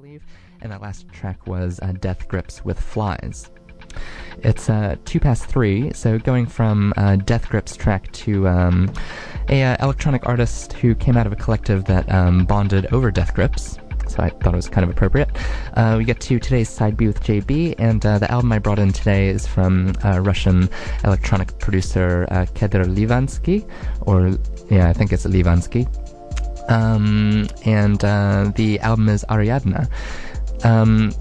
believe, and that last track was uh, Death Grips with Flies. It's uh, two past three, so going from uh, Death Grips track to um, a uh, electronic artist who came out of a collective that um, bonded over Death Grips. So I thought it was kind of appropriate. Uh, we get to today's side B with JB, and uh, the album I brought in today is from Russian electronic producer Kedr Livansky, or yeah, I think it's Livansky. Um, and uh, the album is Ariadna. Um,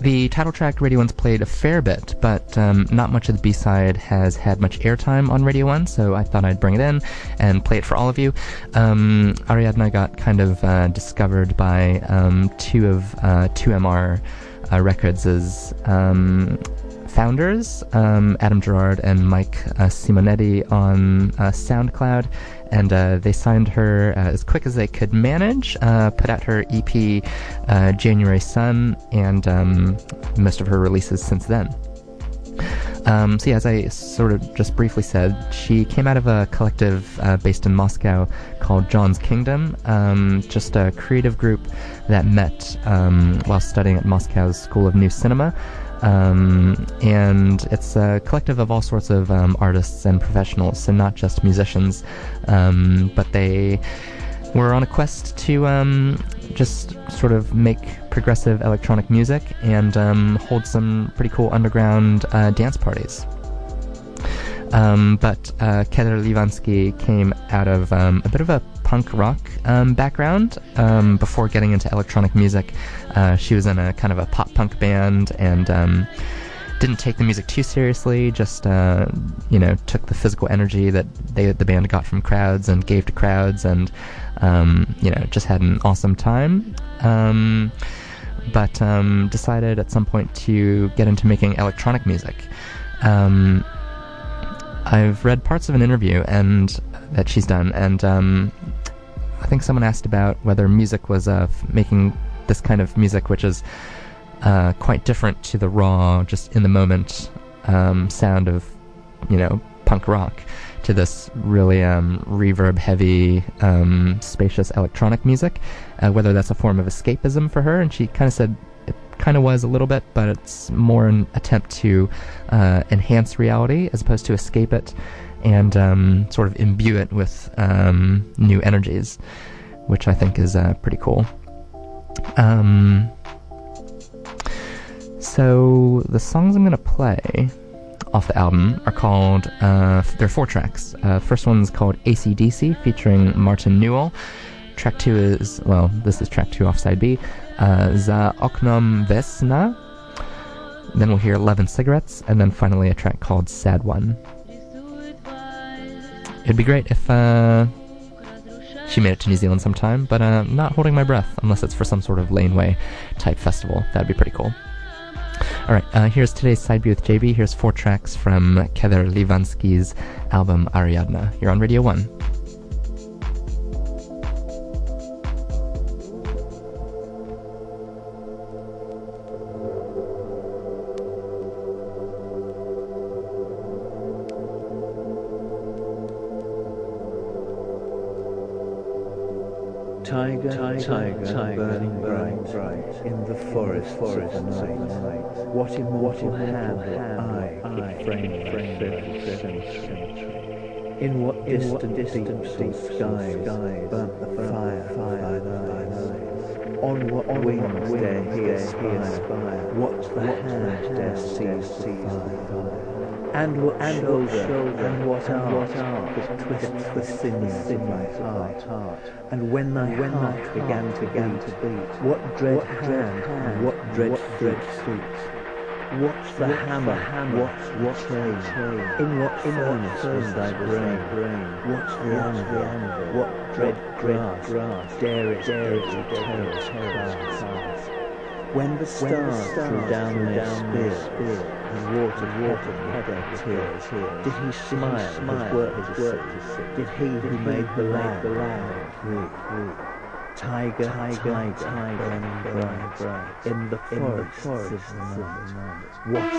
the title track Radio 1's played a fair bit, but um, not much of the B-side has had much airtime on Radio 1, so I thought I'd bring it in and play it for all of you. Um, Ariadna got kind of uh, discovered by um, two of uh, 2MR uh, Records' um, founders, um, Adam Gerard and Mike uh, Simonetti on uh, SoundCloud, and uh, they signed her uh, as quick as they could manage, uh, put out her EP uh, January Sun, and um, most of her releases since then. Um, so yeah, as I sort of just briefly said, she came out of a collective uh, based in Moscow called John's Kingdom, um, just a creative group that met um, while studying at Moscow's School of New Cinema. Um, and it's a collective of all sorts of um, artists and professionals, and not just musicians. Um, but they were on a quest to um, just sort of make progressive electronic music and um, hold some pretty cool underground uh, dance parties. Um, but uh, Kedr Livansky came out of um, a bit of a punk rock um, background um, before getting into electronic music. Uh, she was in a kind of a pop punk band and um, didn't take the music too seriously. Just uh, you know, took the physical energy that they the band got from crowds and gave to crowds, and um, you know, just had an awesome time. But um, decided at some point to get into making electronic music. Um, I've read parts of an interview and that she's done, and um, I think someone asked about whether music was uh, making this kind of music, which is uh, quite different to the raw, just in the moment um, sound of, you know, punk rock, to this really um, reverb heavy, um, spacious electronic music. Uh, whether that's a form of escapism for her, and she kind of said kind of was a little bit, but it's more an attempt to uh, enhance reality as opposed to escape it and um, sort of imbue it with um, new energies, which I think is uh, pretty cool. Um, so the songs I'm going to play off the album are called, uh, there are four tracks. Uh, first one's called ACDC featuring Martin Newell. Track two is, well, this is track two off side B, uh, Za Oknom Vesna. Then we'll hear 11 Cigarettes, and then finally a track called Sad One. It'd be great if uh, she made it to New Zealand sometime, but uh, not holding my breath unless it's for some sort of laneway type festival. That'd be pretty cool. All right, uh, here's today's side B with JB. Here's four tracks from Kedr Livansky's album Ariadna. You're on Radio 1. Eye frame frame In what distant, distant deep skies burnt the fire, fire, thine eyes? On what wings dare he aspire? What the hand dare seize the fire? And what and shoulder, shoulder and what and art, what art could twist the sinews of my heart, heart. And when thy when heart thy began to began to beat, what dread what hand, hand what dread what dread feet? What's the what's hammer? The hammer? What's what chain? chain? In what furnace was thy brain? brain? What's the anvil? anvil? What dread grass? grass? Dare it, dare it, terrors, terrors, when the stars, when the stars threw down their spears, spear, and water, water, heaven tears, did he smile, smile his work, his work Did he who made the land, the land Tiger, tiger, tiger, tiger bright, bright, in the forests of the night. What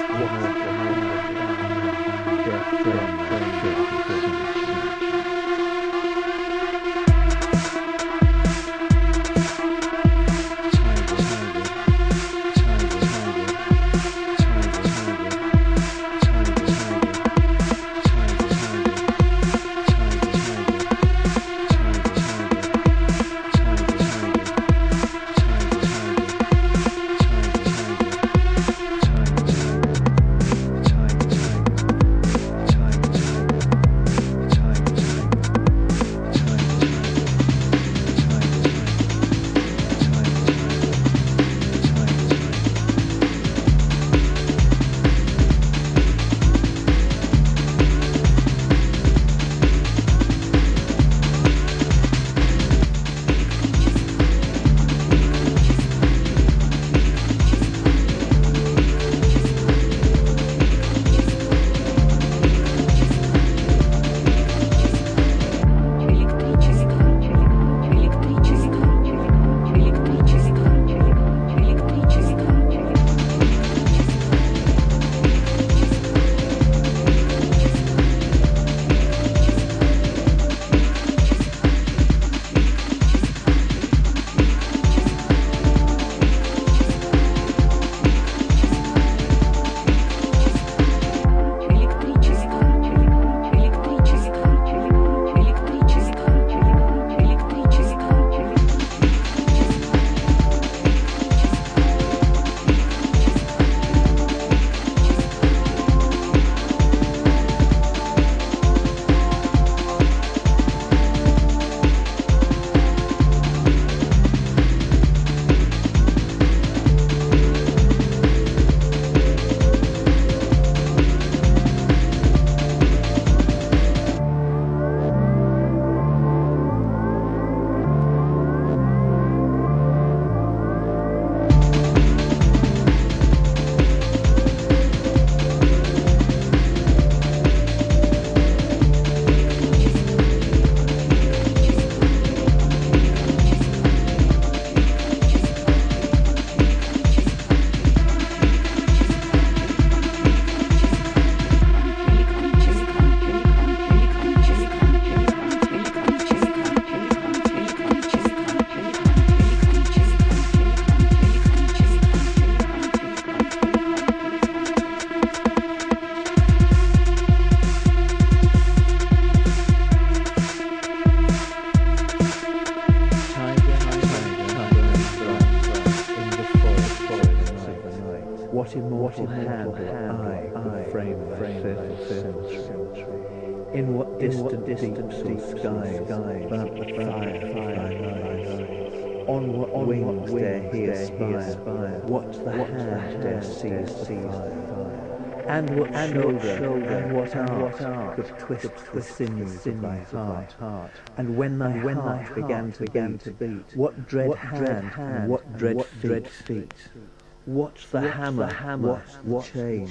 immortal hand I could frame the fifth century? In what distant, distant deep skies burnt the fire thine eyes? On what wings dare he aspire? What the hand dare seize the fire? And what shoulder, and what art could twist the sinews of thy heart? And when thy heart began to beat, what dread hand and what dread feet? What's the hammer, hammer, what chain?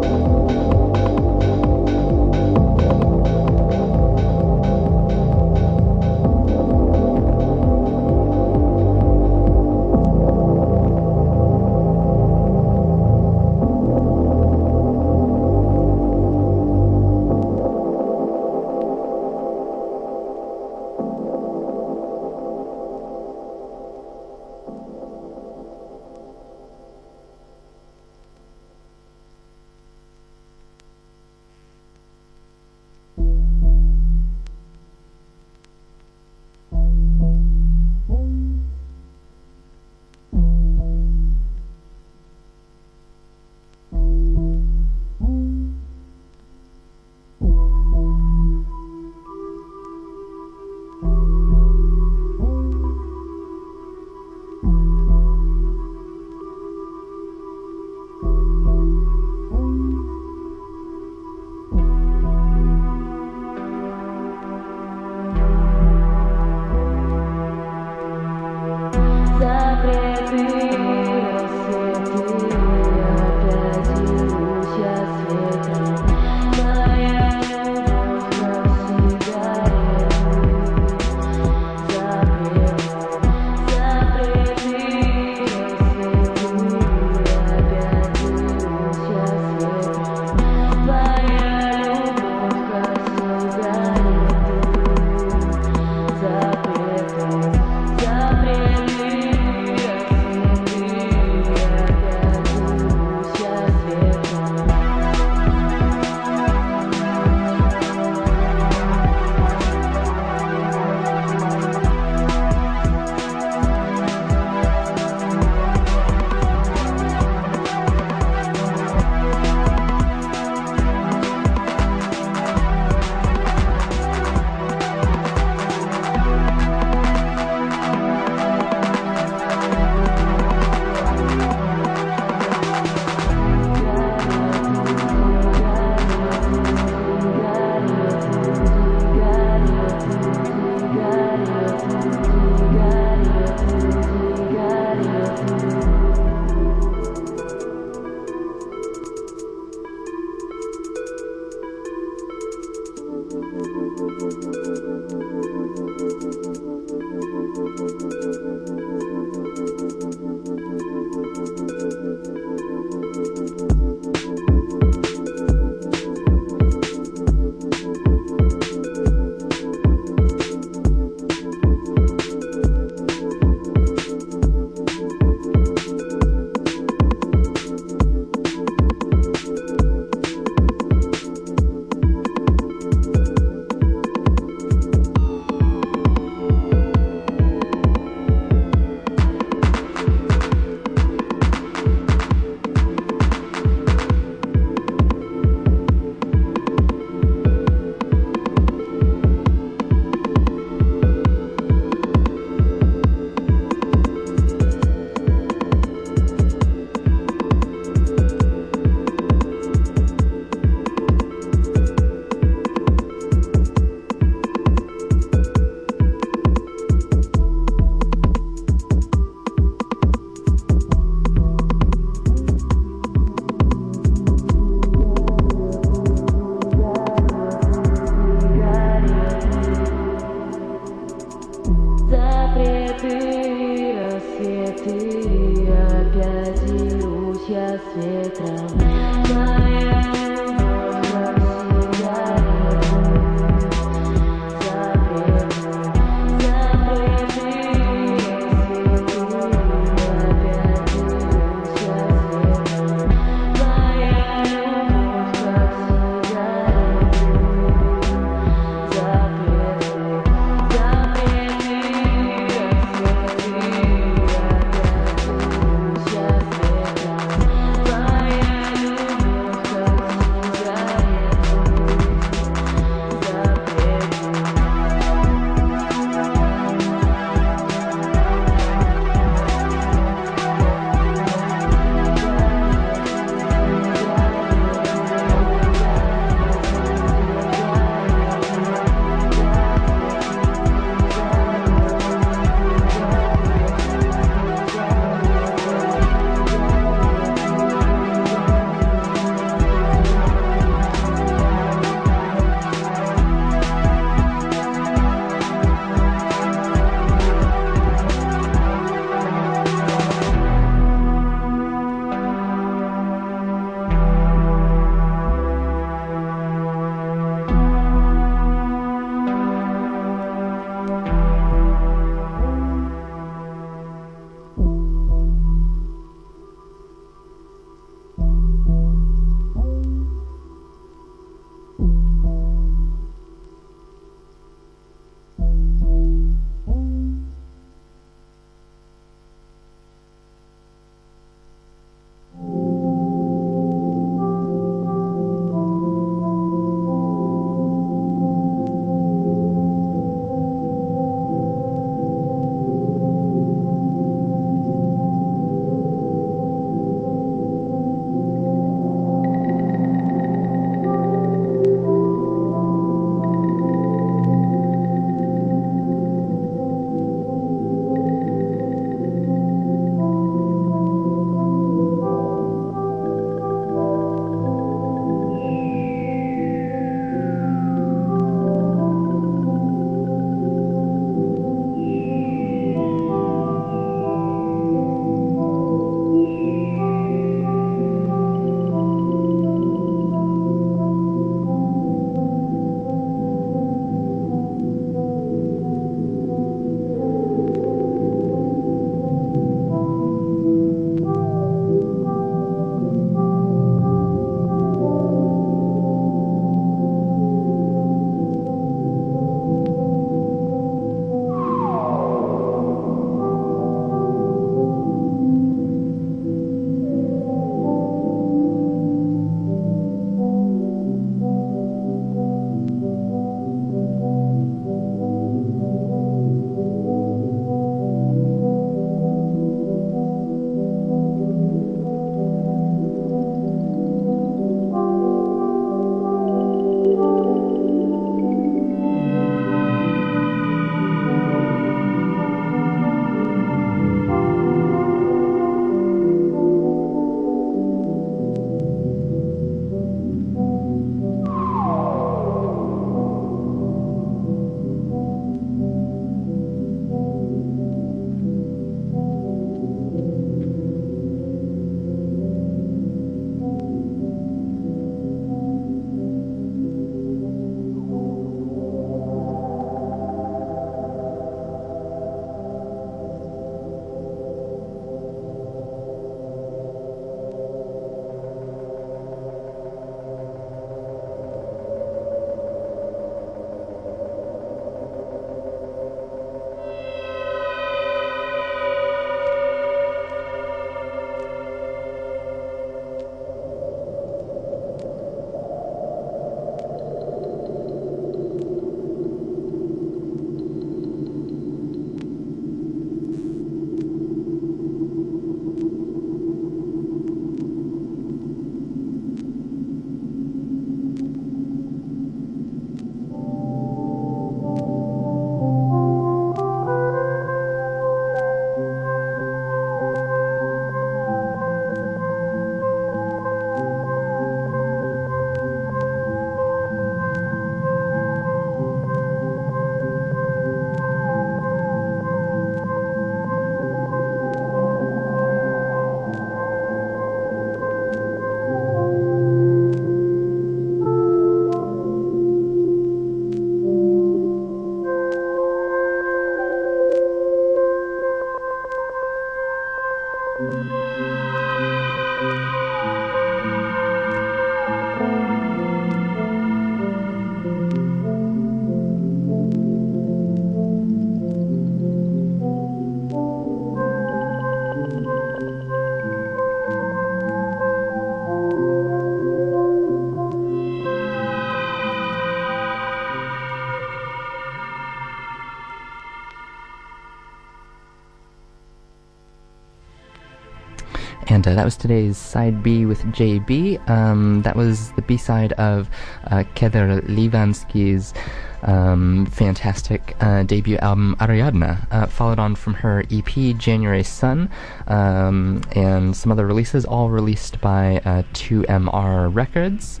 And uh, that was today's side B with JB. Um, that was the B side of uh, Kedr Livansky's um, fantastic uh, debut album Ariadna, uh, followed on from her EP January Sun, um, and some other releases, all released by uh, 2MR Records.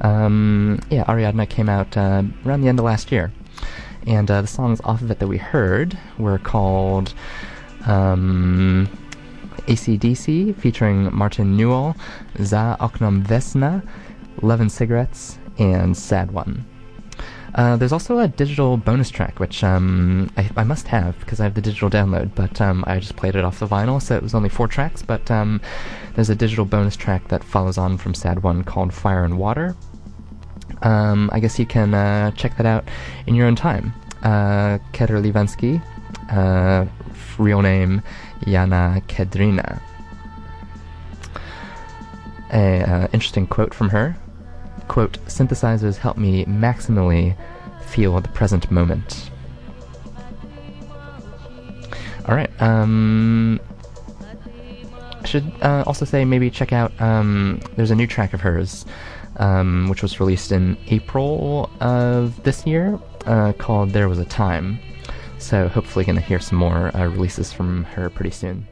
Um, yeah, Ariadna came out uh, around the end of last year. And uh, the songs off of it that we heard were called um, ACDC, featuring Martin Newell, Za Oknom Vesna, and Cigarettes, and Sad One. Uh, there's also a digital bonus track, which um, I, I must have because I have the digital download, but um, I just played it off the vinyl, so it was only four tracks. But um, there's a digital bonus track that follows on from Sad One called Fire and Water. Um, I guess you can uh, check that out in your own time. Uh, Kedr Livansky, uh, real name Yana Kedrina. A uh, interesting quote from her. Quote, synthesizers help me maximally feel the present moment. Alright, um, I should uh, also say maybe check out, um, there's a new track of hers, um, which was released in April of this year, uh, called There Was a Time. So hopefully gonna hear some more uh, releases from her pretty soon.